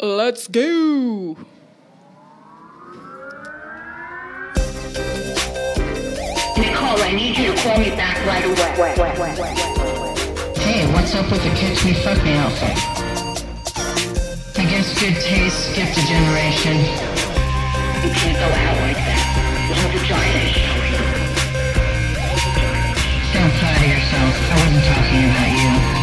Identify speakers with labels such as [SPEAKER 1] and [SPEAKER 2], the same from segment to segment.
[SPEAKER 1] Let's go.
[SPEAKER 2] Nicole, I need you to call me back right away.
[SPEAKER 3] Hey, what's up with the catch me fuck me outfit? I guess good taste skipped a generation.
[SPEAKER 2] You can't go out like that. Your vagina is showing.
[SPEAKER 3] Don't flatter yourself. I wasn't talking about you.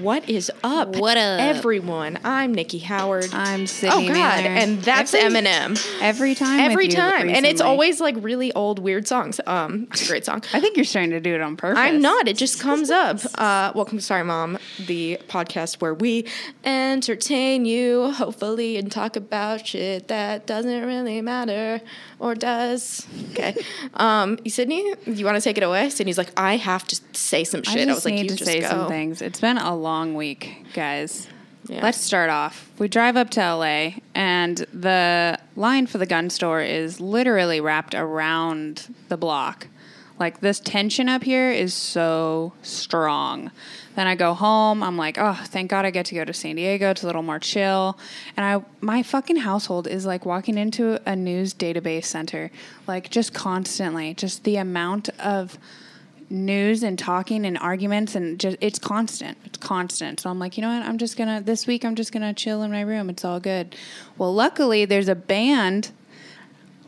[SPEAKER 1] What is up?
[SPEAKER 4] What up?
[SPEAKER 1] everyone? I'm Nikki Howard.
[SPEAKER 4] I'm Sydney.
[SPEAKER 1] oh God,
[SPEAKER 4] Miller.
[SPEAKER 1] and that's
[SPEAKER 4] every,
[SPEAKER 1] Eminem.
[SPEAKER 4] Every time.
[SPEAKER 1] Every time, and it's always like really old, weird songs. Um, it's a great song.
[SPEAKER 4] I think you're starting to do it on purpose.
[SPEAKER 1] I'm not. It just comes up. Uh, welcome to Sorry Mom, the podcast where we entertain you, hopefully, and talk about shit that doesn't really matter or does. Okay. Um, Sydney, you want to take it away? Sydney's like, I have to say some shit. I,
[SPEAKER 4] just
[SPEAKER 1] was like,
[SPEAKER 4] need
[SPEAKER 1] you
[SPEAKER 4] to
[SPEAKER 1] just
[SPEAKER 4] say
[SPEAKER 1] go.
[SPEAKER 4] some things. It's been a long week, guys.
[SPEAKER 1] Yeah.
[SPEAKER 4] Let's start off. We drive up to LA, and the line for the gun store is literally wrapped around the block. Like this tension up here is so strong. Then I go home. I'm like, oh, thank God I get to go to San Diego. It's a little more chill. And I, my fucking household is like walking into a news database center, like just constantly. Just the amount of news and talking and arguments and just it's constant. It's constant. So i'm like you know what? I'm just gonna this week i'm just gonna chill in my room. It's all good. Well luckily there's a band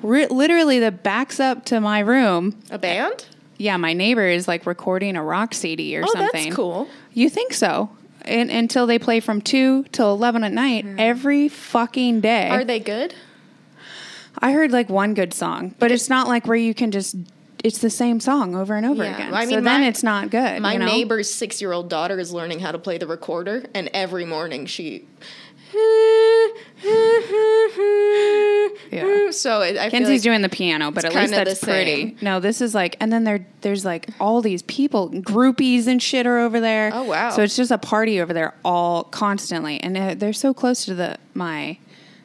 [SPEAKER 4] ri literally that backs up to my room.
[SPEAKER 1] A band?
[SPEAKER 4] yeah my neighbor is like recording a rock cd or
[SPEAKER 1] Oh,
[SPEAKER 4] something.
[SPEAKER 1] that's cool.
[SPEAKER 4] you think so? And, until they play from 2 till 11 at night hmm. every fucking day.
[SPEAKER 1] Are they good?
[SPEAKER 4] i heard like one good song but it's not like where you can just it's the same song over and over
[SPEAKER 1] Yeah.
[SPEAKER 4] again
[SPEAKER 1] I
[SPEAKER 4] so
[SPEAKER 1] mean,
[SPEAKER 4] then
[SPEAKER 1] my-
[SPEAKER 4] it's not good
[SPEAKER 1] My
[SPEAKER 4] you know?
[SPEAKER 1] neighbor's six year old daughter is learning how to play the recorder, and every morning she.
[SPEAKER 4] Yeah.
[SPEAKER 1] So it, I feel
[SPEAKER 4] Kenzie's
[SPEAKER 1] like
[SPEAKER 4] doing the piano, but
[SPEAKER 1] it's
[SPEAKER 4] at least that's pretty.
[SPEAKER 1] same.
[SPEAKER 4] No, this is like, and then there, there's like all these people, groupies and shit are over there.
[SPEAKER 1] Oh, wow.
[SPEAKER 4] So it's just a party over there all constantly, and they're- they're so close to the my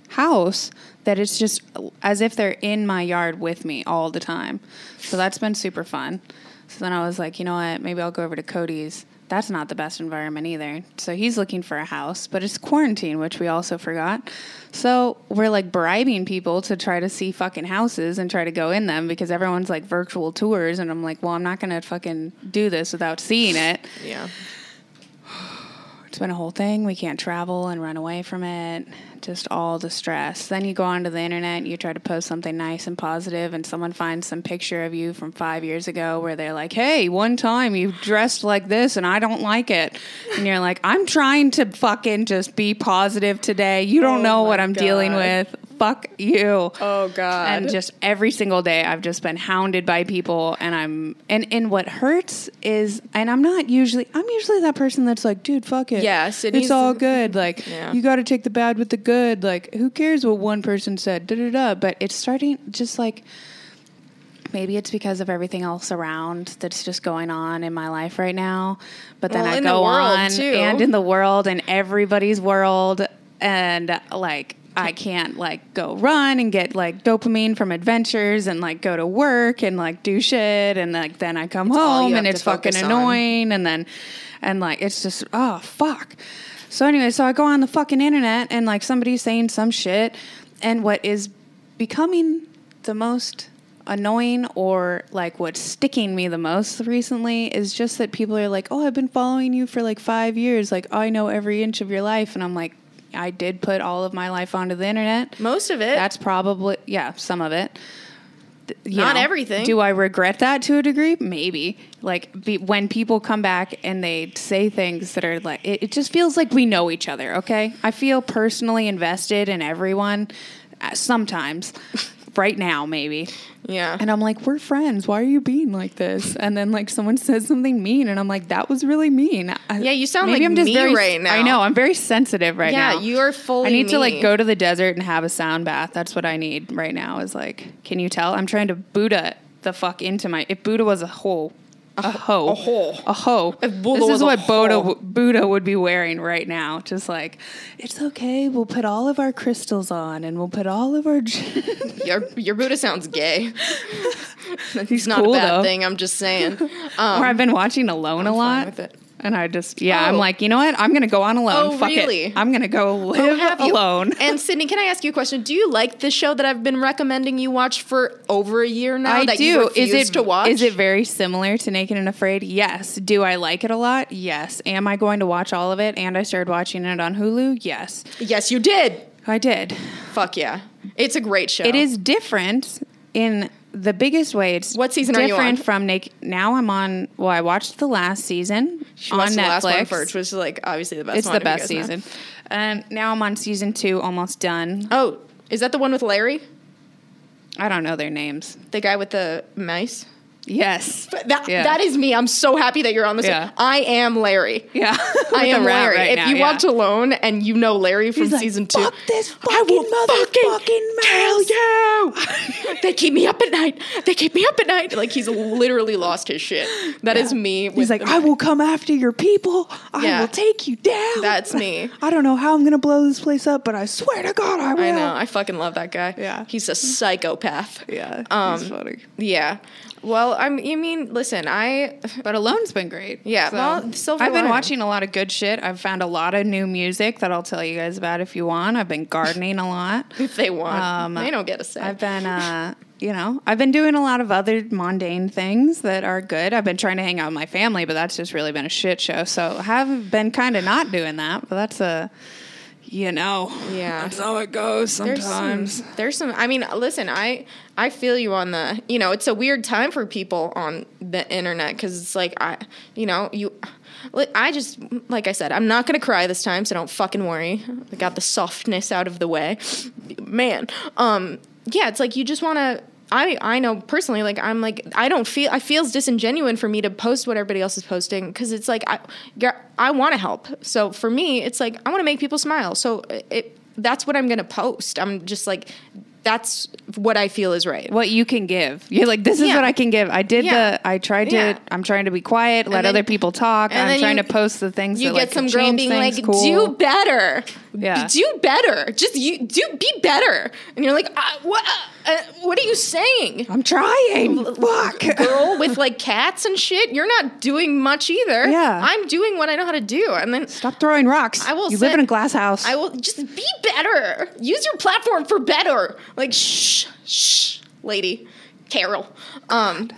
[SPEAKER 4] house that it's just as if they're in my yard with me all the time. So that's been super fun. So then I was like, you know what? Maybe I'll go over to Cody's. That's not the best environment either. So he's looking for a house, but it's quarantine, which we also forgot. So we're like bribing people to try to see fucking houses and try to go in them because everyone's like virtual tours. And I'm like, well, I'm not going to fucking do this without seeing it.
[SPEAKER 1] yeah.
[SPEAKER 4] It's been a whole thing. We can't travel and run away from it. Just all the stress. Then you go onto the internet and you try to post something nice and positive, and someone finds some picture of you from five years ago where they're like, hey, one time you dressed like this and I don't like it. And you're like, I'm trying to fucking just be positive today. You don't
[SPEAKER 1] Oh
[SPEAKER 4] know what I'm dealing with. Fuck you.
[SPEAKER 1] Oh God.
[SPEAKER 4] And just every single day, I've just been hounded by people, and I'm and and what hurts is, and I'm not usually, I'm usually that person that's like, dude, fuck it,
[SPEAKER 1] Yeah, Sydney's-
[SPEAKER 4] it's all good. Like,
[SPEAKER 1] Yeah.
[SPEAKER 4] you got to take the bad with the good. Like, who cares what one person said? Da da da. But it's starting just like. Maybe it's because of everything else around that's just going on in my life right now. But then
[SPEAKER 1] Well,
[SPEAKER 4] I
[SPEAKER 1] the
[SPEAKER 4] go
[SPEAKER 1] world,
[SPEAKER 4] on
[SPEAKER 1] too.
[SPEAKER 4] and in the world and everybody's world and like I can't like go run and get like dopamine from adventures and like go to work and like do shit and like then I come
[SPEAKER 1] you
[SPEAKER 4] home and it's fucking
[SPEAKER 1] on.
[SPEAKER 4] annoying and then and like it's just oh fuck. So anyway, so I go on the fucking internet and like somebody's saying some shit and what is becoming the most annoying or like what's sticking me the most recently is just that people are like, "Oh, I've been following you for like 5 years. Like I know every inch of your life." And I'm like, I did put all of my life onto the internet.
[SPEAKER 1] Most of it.
[SPEAKER 4] That's probably yeah, some of it. You
[SPEAKER 1] Not everything.
[SPEAKER 4] Do I regret that to a degree? Maybe. Like be, when people come back and they say things that are like, it, it just feels like we know each other. Okay, I feel personally invested in everyone. Uh, sometimes, right now, maybe.
[SPEAKER 1] yeah.
[SPEAKER 4] And I'm like, we're friends. Why are you being like this? And then like someone says something mean, and I'm like, that was really mean. I-
[SPEAKER 1] Yeah, you sound
[SPEAKER 4] maybe
[SPEAKER 1] like
[SPEAKER 4] I'm just
[SPEAKER 1] me
[SPEAKER 4] very,
[SPEAKER 1] right now.
[SPEAKER 4] I know. I'm very sensitive right
[SPEAKER 1] Yeah,
[SPEAKER 4] now.
[SPEAKER 1] Yeah, you are fully
[SPEAKER 4] I need to like go to the desert and have a sound bath. That's what I need right now. Is like, can you tell? I'm trying to Buddha the fuck into my. If Buddha was a hole. A hoe.
[SPEAKER 1] a hole.
[SPEAKER 4] A hoe. This is what Buddha. Buddha would be wearing right now. Just like, it's okay. We'll put all of our crystals on and we'll put all of our.
[SPEAKER 1] Your your Buddha sounds gay. He's not
[SPEAKER 4] cool,
[SPEAKER 1] a bad
[SPEAKER 4] though.
[SPEAKER 1] thing. I'm just saying. Um,
[SPEAKER 4] or I've been watching Alone a
[SPEAKER 1] fine
[SPEAKER 4] lot. And I just, yeah,
[SPEAKER 1] Oh.
[SPEAKER 4] I'm like, you know what? I'm going to go on alone.
[SPEAKER 1] Oh,
[SPEAKER 4] Fuck
[SPEAKER 1] really?
[SPEAKER 4] it. I'm going to go
[SPEAKER 1] Oh,
[SPEAKER 4] live
[SPEAKER 1] you?
[SPEAKER 4] alone.
[SPEAKER 1] And Sydney, can I ask you a question? Do you like the show that I've been recommending you watch for over a year now?
[SPEAKER 4] I
[SPEAKER 1] that
[SPEAKER 4] do.
[SPEAKER 1] You
[SPEAKER 4] is it
[SPEAKER 1] to watch?
[SPEAKER 4] Is it very similar to Naked and Afraid? Yes. Do I like it a lot? Yes. Am I going to watch all of it? And I started watching it on Hulu? Yes.
[SPEAKER 1] Yes, you did.
[SPEAKER 4] I did.
[SPEAKER 1] Fuck yeah, it's a great show.
[SPEAKER 4] It is different in the biggest way. It's
[SPEAKER 1] What season are you
[SPEAKER 4] different
[SPEAKER 1] on?
[SPEAKER 4] from Naked. Now I'm on. Well, I watched the last season
[SPEAKER 1] She
[SPEAKER 4] on Netflix.
[SPEAKER 1] the last one first, which is like obviously the best.
[SPEAKER 4] it's
[SPEAKER 1] one,
[SPEAKER 4] the best season. And now I'm on season two, almost done.
[SPEAKER 1] Oh, is that the one with Larry,
[SPEAKER 4] I don't know their names.
[SPEAKER 1] the guy with the mice?
[SPEAKER 4] Yes.
[SPEAKER 1] That
[SPEAKER 4] Yeah.
[SPEAKER 1] that is me. I'm so happy that you're on this.
[SPEAKER 4] Yeah.
[SPEAKER 1] I am Larry.
[SPEAKER 4] Yeah.
[SPEAKER 1] I am Larry.
[SPEAKER 4] right
[SPEAKER 1] if
[SPEAKER 4] now,
[SPEAKER 1] you
[SPEAKER 4] yeah.
[SPEAKER 1] watch Alone and you know Larry from
[SPEAKER 4] He's like,
[SPEAKER 1] season two,
[SPEAKER 4] "Fuck this
[SPEAKER 1] I will
[SPEAKER 4] fucking
[SPEAKER 1] fucking tell you. they keep me up at night. They keep me up at night. Like he's literally lost his shit. That is me.
[SPEAKER 4] He's like, I will come after your people. I
[SPEAKER 1] Yeah.
[SPEAKER 4] will take you down.
[SPEAKER 1] That's me.
[SPEAKER 4] I don't know how I'm gonna blow this place up, but I swear to God, I will.
[SPEAKER 1] I know. I fucking love that guy.
[SPEAKER 4] Yeah.
[SPEAKER 1] He's a psychopath.
[SPEAKER 4] yeah,
[SPEAKER 1] Um,
[SPEAKER 4] he's funny.
[SPEAKER 1] Yeah. Well, I'm. You mean, listen, I.
[SPEAKER 4] But Alone's been great.
[SPEAKER 1] Yeah, well, silver
[SPEAKER 4] I've been watching a lot of good shit. I've found a lot of new music that I'll tell you guys about if you want. I've been gardening a lot.
[SPEAKER 1] If they want,
[SPEAKER 4] Um,
[SPEAKER 1] they don't get a say.
[SPEAKER 4] I've been, uh, you know, I've been doing a lot of other mundane things that are good. I've been trying to hang out with my family, but that's just really been a shit show. So I have been kind of not doing that, but that's a, you know,
[SPEAKER 1] Yeah.
[SPEAKER 4] that's how it goes
[SPEAKER 1] there's
[SPEAKER 4] sometimes.
[SPEAKER 1] some, there's some. I mean, listen, I I feel you on the. You know, it's a weird time for people on the internet because it's like I, you know, you. I just, like I said, I'm not gonna cry this time, so don't fucking worry. I got the softness out of the way, man. Um, yeah, it's like you just want to. I I know personally, like I'm like I don't feel I feels disingenuine for me to post what everybody else is posting because it's like I I want to help. So for me, it's like I want to make people smile. So it that's what I'm gonna post. I'm just like that's what I feel is right.
[SPEAKER 4] what you can give. You're like, this is
[SPEAKER 1] Yeah.
[SPEAKER 4] what I can give. I did
[SPEAKER 1] Yeah.
[SPEAKER 4] the, I tried to,
[SPEAKER 1] Yeah.
[SPEAKER 4] I'm trying to be quiet, let
[SPEAKER 1] then-
[SPEAKER 4] other people talk. I'm trying
[SPEAKER 1] you-
[SPEAKER 4] to post the things
[SPEAKER 1] you
[SPEAKER 4] that
[SPEAKER 1] get
[SPEAKER 4] like,
[SPEAKER 1] some girl being
[SPEAKER 4] things,
[SPEAKER 1] like,
[SPEAKER 4] cool.
[SPEAKER 1] "Do better,
[SPEAKER 4] Yeah.
[SPEAKER 1] do better, just you do be better," and you're like, uh, "What? Uh, what are you saying?"
[SPEAKER 4] I'm trying. Fuck.
[SPEAKER 1] Girl with like cats and shit, you're not doing much either.
[SPEAKER 4] Yeah.
[SPEAKER 1] I'm doing what I know how to do, and then
[SPEAKER 4] Stop throwing rocks.
[SPEAKER 1] I will
[SPEAKER 4] You
[SPEAKER 1] say-
[SPEAKER 4] live in a glass house.
[SPEAKER 1] I will just be better. Use your platform for better. Like shh, shh, lady, Carol. Um,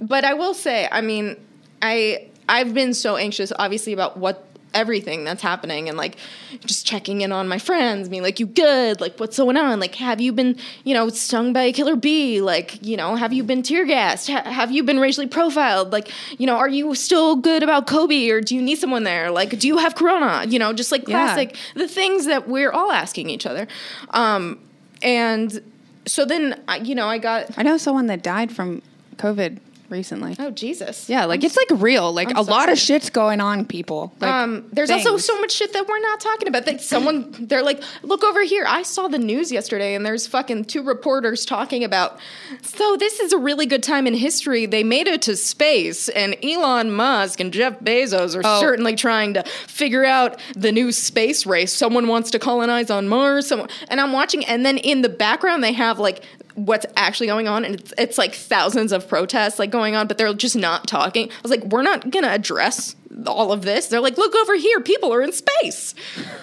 [SPEAKER 1] but I will say, I mean, I I've been so anxious, obviously, about what everything that's happening and like just checking in on my friends being like you good? Like what's going on? Like have you been you know stung by a killer bee? Like you know have you been tear gassed? Ha- have you been racially profiled? Like you know are you still good about kobe or do you need someone there? Like do you have corona? You know just like
[SPEAKER 4] Yeah.
[SPEAKER 1] classic the things that we're all asking each other. Um and so then I- you know i got
[SPEAKER 4] I know someone that died from COVID recently.
[SPEAKER 1] oh jesus
[SPEAKER 4] Yeah, like it's like real. Like
[SPEAKER 1] I'm
[SPEAKER 4] a lot
[SPEAKER 1] sorry.
[SPEAKER 4] of shit's going on, people. Like,
[SPEAKER 1] um, there's also so much shit that we're not talking about. That someone, they're like, look over here. I saw the news yesterday, and there's fucking two reporters talking about. So this is a really good time in history. They made it to space, and Elon Musk and Jeff Bezos are
[SPEAKER 4] Oh.
[SPEAKER 1] certainly trying to figure out the new space race. Someone wants to colonize on Mars. Someone, and I'm watching, and then in the background they have like what's actually going on and it's, it's like thousands of protests like going on but they're just not talking i was like we're not gonna address all of this they're like look over here people are in space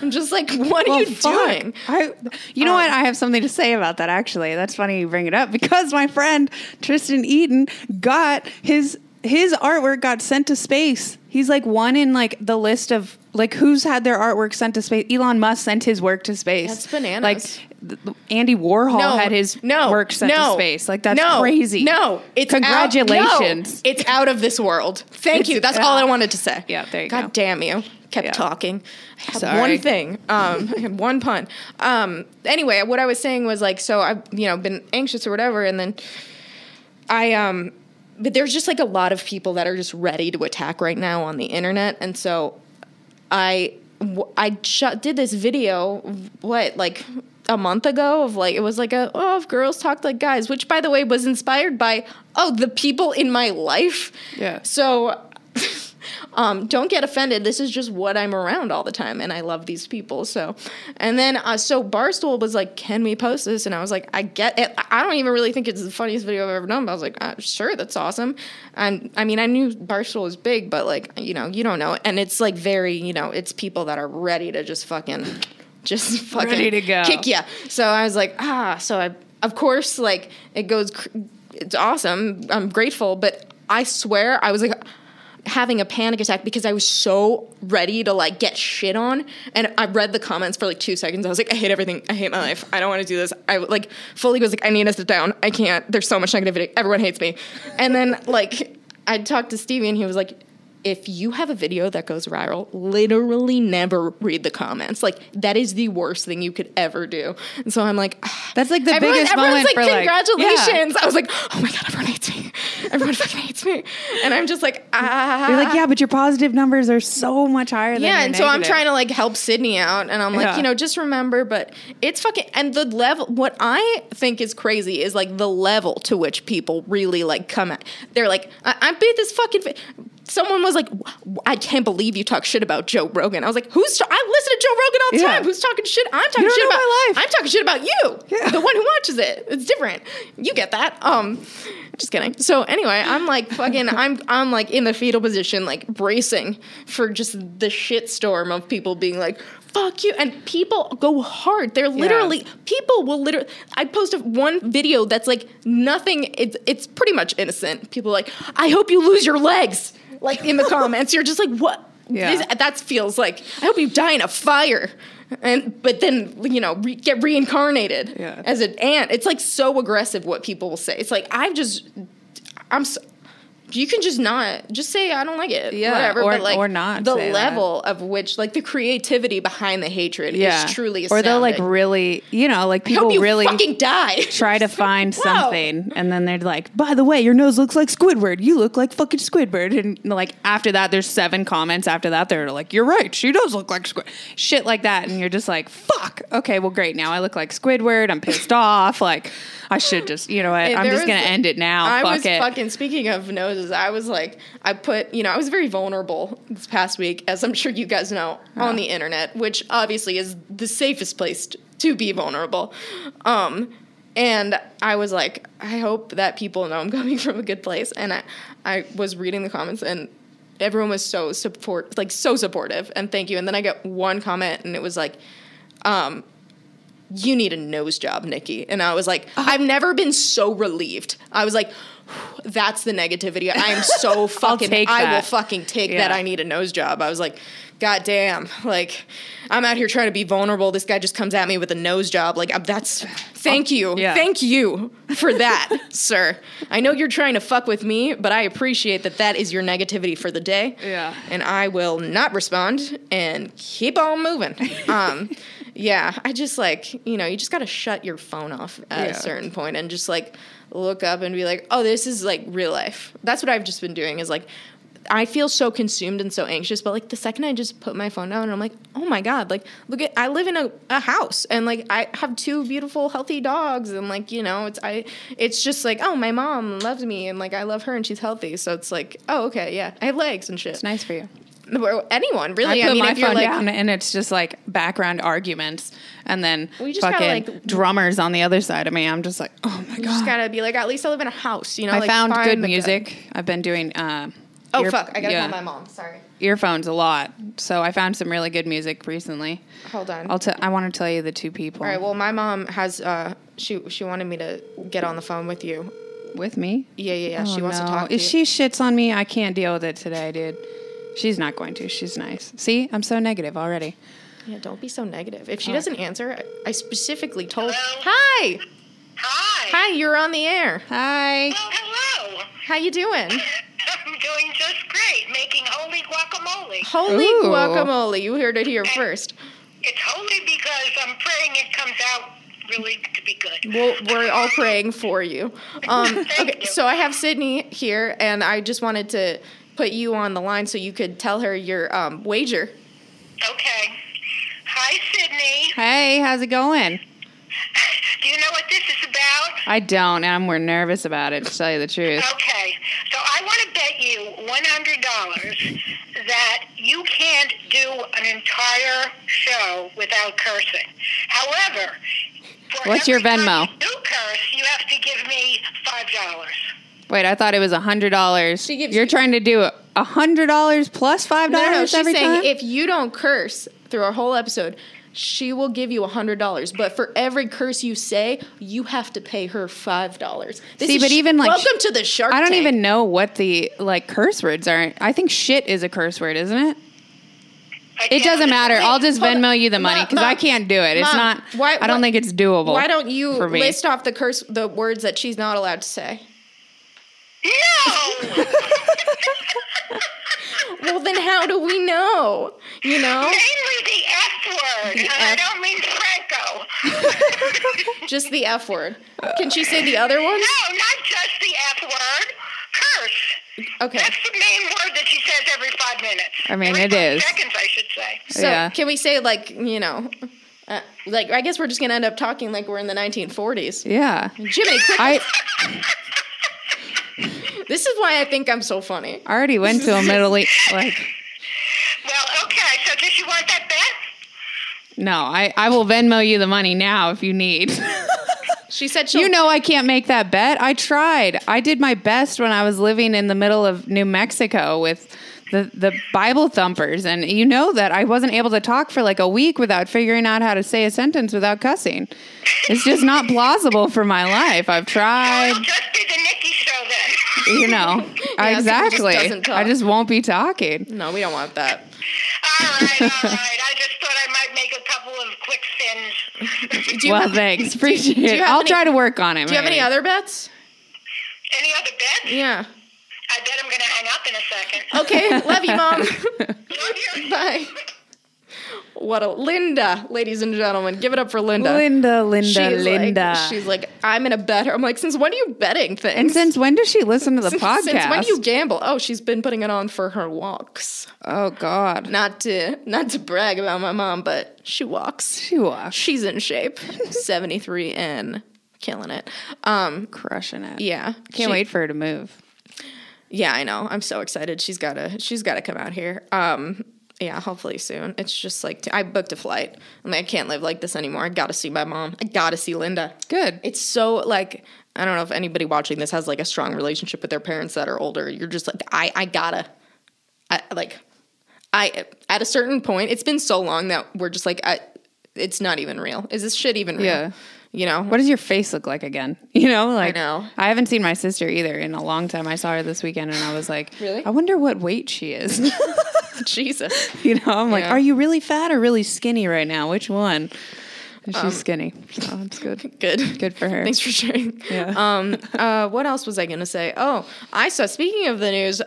[SPEAKER 1] i'm just like what are you
[SPEAKER 4] fuck.
[SPEAKER 1] doing
[SPEAKER 4] I, you know
[SPEAKER 1] Um,
[SPEAKER 4] what? I have something to say about that. Actually, that's funny you bring it up because my friend Tristan Eaton got his his artwork got sent to space. He's like one in like the list of like who's had their artwork sent to space. Elon Musk sent his work to space.
[SPEAKER 1] That's bananas.
[SPEAKER 4] Like th- Andy Warhol
[SPEAKER 1] no
[SPEAKER 4] had his
[SPEAKER 1] no
[SPEAKER 4] work sent
[SPEAKER 1] no,
[SPEAKER 4] to space. Like that's
[SPEAKER 1] no,
[SPEAKER 4] crazy.
[SPEAKER 1] no it's out-
[SPEAKER 4] congratulations.
[SPEAKER 1] no, it's out of this world thank
[SPEAKER 4] It's
[SPEAKER 1] you that's all i wanted to say
[SPEAKER 4] Yeah, there you
[SPEAKER 1] god
[SPEAKER 4] go.
[SPEAKER 1] damn you kept
[SPEAKER 4] Yeah.
[SPEAKER 1] talking I had
[SPEAKER 4] Sorry.
[SPEAKER 1] one thing um I had one pun um anyway what i was saying was like so i've you know been anxious or whatever and then I um but there's just like a lot of people that are just ready to attack right now on the internet and so i sh- did this video what like a month ago of like it was like a oh if girls talk like guys which by the way was inspired by oh the people in my life
[SPEAKER 4] Yeah.
[SPEAKER 1] so Um, don't get offended. This is just what I'm around all the time, and I love these people. So, and then uh, so Barstool was like, "Can we post this?" And I was like, "I get it. I don't even really think it's the funniest video I've ever done." But I was like, uh, "Sure, that's awesome." And I mean, I knew Barstool was big, but like, you know, you don't know, and it's like very, you know, it's people that are ready to just fucking, just fucking
[SPEAKER 4] Ready to go.
[SPEAKER 1] kick you. So I was like, ah. So I, of course, like it goes. cr- It's awesome. I'm grateful, but I swear I was like having a panic attack because I was so ready to like get shit on. And I read the comments for like two seconds. I was like, I hate everything. I hate my life. I don't want to do this. I like fully was like, I need to sit down. I can't. There's so much negativity. Everyone hates me. And then like I talked to Stevie and he was like, if you have a video that goes viral, literally never read the comments. Like that is the worst thing you could ever do. And so I'm like, ah.
[SPEAKER 4] That's like the
[SPEAKER 1] Everyone-
[SPEAKER 4] biggest
[SPEAKER 1] everyone's
[SPEAKER 4] moment
[SPEAKER 1] like,
[SPEAKER 4] for like
[SPEAKER 1] congratulations. I was like, oh my god, everyone hates me. Everyone fucking hates me. And I'm just like, ah.
[SPEAKER 4] You're like, yeah, but your positive numbers are so much higher than
[SPEAKER 1] Yeah, and so I'm trying to like help Sydney out, and I'm like,
[SPEAKER 4] Yeah.
[SPEAKER 1] you know, just remember, but it's fucking and the level. What I think is crazy is like the level to which people really like come at. They're like, I, I beat this fucking. Someone was like, I can't believe you talk shit about Joe Rogan. I was like, who's? I listen to Joe Rogan all the
[SPEAKER 4] Yeah.
[SPEAKER 1] time. Who's talking shit? I'm talking shit about
[SPEAKER 4] my life.
[SPEAKER 1] I'm talking shit about you,
[SPEAKER 4] Yeah.
[SPEAKER 1] the one who watches it. It's different. You get that. Um, just kidding. So anyway, I'm like fucking. I'm I'm like in the fetal position, like bracing for just the shit storm of people being like, "Fuck you," and people go hard. They're literally people will literally. I posted one video that's like nothing. It's it's pretty much innocent. People are like, "I hope you lose your legs." Like in the comments, you're just like, "What?"
[SPEAKER 4] Yeah.
[SPEAKER 1] This- that feels like I hope you die in a fire. And but then you know re- get reincarnated
[SPEAKER 4] Yeah.
[SPEAKER 1] as an ant. It's like so aggressive what people will say. It's like I've just I'm so, you can just not just say I don't like it.
[SPEAKER 4] Yeah,
[SPEAKER 1] whatever.
[SPEAKER 4] or-
[SPEAKER 1] but like
[SPEAKER 4] or not
[SPEAKER 1] the
[SPEAKER 4] say that.
[SPEAKER 1] level of which like the creativity behind the hatred
[SPEAKER 4] yeah,
[SPEAKER 1] is truly astounding.
[SPEAKER 4] or they'll like really, you know, like people really
[SPEAKER 1] fucking die.
[SPEAKER 4] try to find
[SPEAKER 1] Wow.
[SPEAKER 4] something and then they're like by the way your nose looks like squidward you look like fucking squidward and like after that there's seven comments after that they're like you're right she does look like squid shit like that and you're just like fuck okay well great now i look like squidward i'm pissed off like i should just you know what
[SPEAKER 1] And
[SPEAKER 4] i'm just gonna end it now
[SPEAKER 1] I
[SPEAKER 4] fuck
[SPEAKER 1] was
[SPEAKER 4] it
[SPEAKER 1] fucking speaking of noses. I was like, I put, you know, I was very vulnerable this past week, as I'm sure you guys know, on the internet, which obviously is the safest place t- to be vulnerable. Um, and I was like, I hope that people know I'm coming from a good place. And I, I was reading the comments and everyone was so support, like so supportive, and thank you. And then I got one comment, and it was like, um, you need a nose job, Nikki. And I was like, I've never been so relieved. I was like, that's the negativity. I am so fucking, I will fucking take
[SPEAKER 4] Yeah.
[SPEAKER 1] that. I need a nose job. I was like, God damn. Like, I'm out here trying to be vulnerable. This guy just comes at me with a nose job. Like, I'm- that's, thank you.
[SPEAKER 4] Yeah.
[SPEAKER 1] Thank you for that, sir. I know you're trying to fuck with me, but I appreciate that that is your negativity for the day.
[SPEAKER 4] Yeah.
[SPEAKER 1] And I will not respond and keep on moving. Um, yeah, I just like, you know, you just got to shut your phone off at
[SPEAKER 4] Yeah.
[SPEAKER 1] a certain point and just like look up and be like, oh, this is like real life. That's what I've just been doing is like, I feel so consumed and so anxious, but like the second I just put my phone down and I'm like, oh my God, like, look at, I live in a, a house and like I have two beautiful, healthy dogs. And like, you know, it's, I, it's just like, oh, my mom loves me and like I love her and she's healthy. So it's like, oh, okay, yeah, I have legs and shit.
[SPEAKER 4] it's nice for you
[SPEAKER 1] Or anyone,
[SPEAKER 4] I
[SPEAKER 1] really.
[SPEAKER 4] put
[SPEAKER 1] I, mean,
[SPEAKER 4] my phone
[SPEAKER 1] like,
[SPEAKER 4] down and it's just like background arguments, and then
[SPEAKER 1] you just gotta,
[SPEAKER 4] fucking
[SPEAKER 1] like-
[SPEAKER 4] drummers on the other side of me. I'm just like, oh my
[SPEAKER 1] You just
[SPEAKER 4] god.
[SPEAKER 1] gotta be like, at least I live in a house, you know.
[SPEAKER 4] I
[SPEAKER 1] like,
[SPEAKER 4] found good music. I've been doing. Uh,
[SPEAKER 1] Oh
[SPEAKER 4] ear-
[SPEAKER 1] fuck! I gotta
[SPEAKER 4] yeah,
[SPEAKER 1] call my mom. Sorry.
[SPEAKER 4] earphones a lot. So I found some really good music recently.
[SPEAKER 1] Hold on.
[SPEAKER 4] I'll t- I want to tell you the two people
[SPEAKER 1] All right. Well, my mom has. Uh, she she wanted me to get on the phone with you.
[SPEAKER 4] with me.
[SPEAKER 1] Yeah, yeah, yeah. she
[SPEAKER 4] Oh,
[SPEAKER 1] wants to talk to
[SPEAKER 4] If
[SPEAKER 1] you.
[SPEAKER 4] she shits on me, I can't deal with it today, dude. She's not going to. She's nice. See, I'm so negative already.
[SPEAKER 1] yeah, don't be so negative. If she doesn't answer, I, I specifically told.
[SPEAKER 5] Hello?
[SPEAKER 1] Hi,
[SPEAKER 5] Hi.
[SPEAKER 1] hi. You're on the air.
[SPEAKER 4] Hi.
[SPEAKER 5] Oh, hello.
[SPEAKER 1] How you doing?
[SPEAKER 5] I'm doing just great, making holy guacamole.
[SPEAKER 1] Holy
[SPEAKER 4] Ooh.
[SPEAKER 1] guacamole! You heard it here first.
[SPEAKER 5] It's holy because I'm praying it comes out really to be good.
[SPEAKER 1] Well, we're all praying for you. Um,
[SPEAKER 5] Thank
[SPEAKER 1] okay,
[SPEAKER 5] you.
[SPEAKER 1] so I have Sydney here, and I just wanted to put you on the line so you could tell her your um, wager.
[SPEAKER 5] Okay. Hi, Sydney.
[SPEAKER 4] Hey, how's it going?
[SPEAKER 5] Do you know what this is about?
[SPEAKER 4] I don't, and I'm more nervous about it, to tell you the truth.
[SPEAKER 5] Okay. So I want to bet you $100 that you can't do an entire show without cursing. However, for
[SPEAKER 4] What's your
[SPEAKER 5] every time
[SPEAKER 4] Venmo?
[SPEAKER 5] You do curse, you have to give me five dollars.
[SPEAKER 4] Wait, I thought it was a hundred dollars.
[SPEAKER 1] She gives
[SPEAKER 4] You're
[SPEAKER 1] you-
[SPEAKER 4] trying to do a hundred dollars plus five dollars.
[SPEAKER 1] no, no, no, she's
[SPEAKER 4] every
[SPEAKER 1] saying
[SPEAKER 4] time.
[SPEAKER 1] if you don't curse through our whole episode, she will give you a hundred dollars. But for every curse you say, you have to pay her five dollars.
[SPEAKER 4] See, but even, like,
[SPEAKER 1] welcome to the Shark.
[SPEAKER 4] I don't
[SPEAKER 1] Tank.
[SPEAKER 4] even know what the like curse words are. I think shit is a curse word, isn't it? It doesn't matter. I'll just
[SPEAKER 1] hold on.
[SPEAKER 4] Venmo you the money because I can't do it. It's
[SPEAKER 1] Mom,
[SPEAKER 4] not.
[SPEAKER 1] why-
[SPEAKER 4] I don't
[SPEAKER 1] why-
[SPEAKER 4] think it's doable.
[SPEAKER 1] Why don't you list off the curse the words that she's not allowed to say?
[SPEAKER 5] No.
[SPEAKER 1] Well, then how do we know? You know,
[SPEAKER 5] Mainly the F word,
[SPEAKER 1] The
[SPEAKER 5] and I
[SPEAKER 1] F.
[SPEAKER 5] don't mean Franco.
[SPEAKER 1] just the F word. Can she say the other one?
[SPEAKER 5] No, not just the F word. Curse.
[SPEAKER 1] Okay.
[SPEAKER 5] That's the main word that she says every five minutes.
[SPEAKER 4] I mean,
[SPEAKER 5] every
[SPEAKER 4] it
[SPEAKER 5] five
[SPEAKER 4] is.
[SPEAKER 5] Seconds, I should say.
[SPEAKER 1] So
[SPEAKER 4] Yeah.
[SPEAKER 1] can we say like you know, uh, like I guess we're just gonna end up talking like we're in the 1940s.
[SPEAKER 4] Yeah.
[SPEAKER 1] Jiminy, quick!
[SPEAKER 4] I
[SPEAKER 1] this is why I think I'm so funny.
[SPEAKER 4] I already went to a Middle East. Like,
[SPEAKER 5] Well, okay. So, does she want that bet?
[SPEAKER 4] no, I, I will Venmo you the money now if you need.
[SPEAKER 1] She said she'll.
[SPEAKER 4] you know, I can't make that bet. I tried. I did my best when I was living in the middle of New Mexico with the, the Bible thumpers. And you know that I wasn't able to talk for like a week without figuring out how to say a sentence without cussing. It's just not plausible for my life. I've tried.
[SPEAKER 5] It'll just be the Nikki show then.
[SPEAKER 4] you know
[SPEAKER 1] Yeah, so just
[SPEAKER 4] exactly i just won't be talking
[SPEAKER 1] No, we don't want that.
[SPEAKER 5] all right, all right. I just thought I might make a couple of quick fins.
[SPEAKER 4] Well
[SPEAKER 1] have,
[SPEAKER 4] thanks appreciate
[SPEAKER 1] you
[SPEAKER 4] it
[SPEAKER 1] have
[SPEAKER 4] i'll
[SPEAKER 1] any-
[SPEAKER 4] try to work on it
[SPEAKER 1] do you have any other bets?
[SPEAKER 5] Any other bets?
[SPEAKER 1] Yeah.
[SPEAKER 5] I bet I'm going to hang up in a second.
[SPEAKER 1] Okay. Love you, mom.
[SPEAKER 5] Love you.
[SPEAKER 1] Bye. What a Linda, ladies and gentlemen, give it up for Linda.
[SPEAKER 4] linda linda
[SPEAKER 1] She's
[SPEAKER 4] linda
[SPEAKER 1] Like, she's like, I'm in a bet her. I'm like, since when are you betting things?
[SPEAKER 4] and since when does she listen to the
[SPEAKER 1] Since-
[SPEAKER 4] podcast
[SPEAKER 1] Since when do you gamble? Oh, she's been putting it on for her walks.
[SPEAKER 4] oh god
[SPEAKER 1] Not to not to brag about my mom, but she walks.
[SPEAKER 4] she walks.
[SPEAKER 1] She's in shape. 73 and killing it. Um,
[SPEAKER 4] crushing it
[SPEAKER 1] yeah.
[SPEAKER 4] can't
[SPEAKER 1] She-
[SPEAKER 4] wait for her to move
[SPEAKER 1] Yeah, I know. I'm so excited. She's gotta she's gotta come out here. Um yeah, hopefully soon. It's just like I booked a flight. I'm like, I can't live like this anymore. I gotta see my mom. I gotta see Linda.
[SPEAKER 4] good
[SPEAKER 1] It's so like I don't know if anybody watching this has like a strong relationship with their parents that are older. You're just like I I gotta I like I at a certain point. It's been so long that we're just like I it's not even real. Is this shit even real?
[SPEAKER 4] Yeah.
[SPEAKER 1] You know?
[SPEAKER 4] what does your face look like again you know like
[SPEAKER 1] know.
[SPEAKER 4] i haven't seen my sister either in a long time i saw her this weekend and i was like
[SPEAKER 1] Really?
[SPEAKER 4] i wonder what weight she is
[SPEAKER 1] Jesus.
[SPEAKER 4] You know, I'm like,
[SPEAKER 1] Yeah.
[SPEAKER 4] are you really fat or really skinny right now? Which one? And she's
[SPEAKER 1] Um,
[SPEAKER 4] skinny. So that's good.
[SPEAKER 1] Good.
[SPEAKER 4] Good for her.
[SPEAKER 1] Thanks for sharing.
[SPEAKER 4] Yeah.
[SPEAKER 1] Um. Uh. What else was I gonna say? Oh, I saw. Speaking of the news,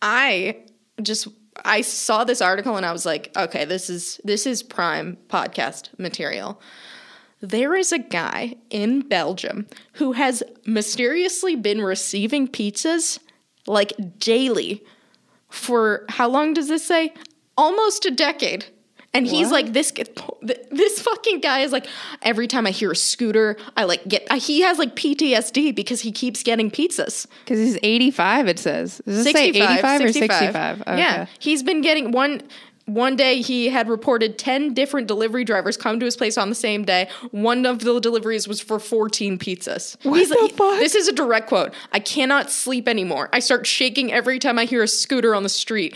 [SPEAKER 1] I just I saw this article and I was like, okay, this is this is prime podcast material. There is a guy in Belgium who has mysteriously been receiving pizzas like daily for how long does this say? Almost a decade. And he's
[SPEAKER 4] What?
[SPEAKER 1] like this this fucking guy is like every time I hear a scooter, I like get he has like PTSD because he keeps getting pizzas.
[SPEAKER 4] Because he's 85, it says. Does it say 85 or 65? Okay.
[SPEAKER 1] Yeah, he's been getting one. One day he had reported 10 different delivery drivers come to his place on the same day. One of the deliveries was for 14 pizzas.
[SPEAKER 4] What
[SPEAKER 1] He's
[SPEAKER 4] the
[SPEAKER 1] like-
[SPEAKER 4] fuck?
[SPEAKER 1] This is a direct quote. I cannot sleep anymore. I start shaking every time I hear a scooter on the street.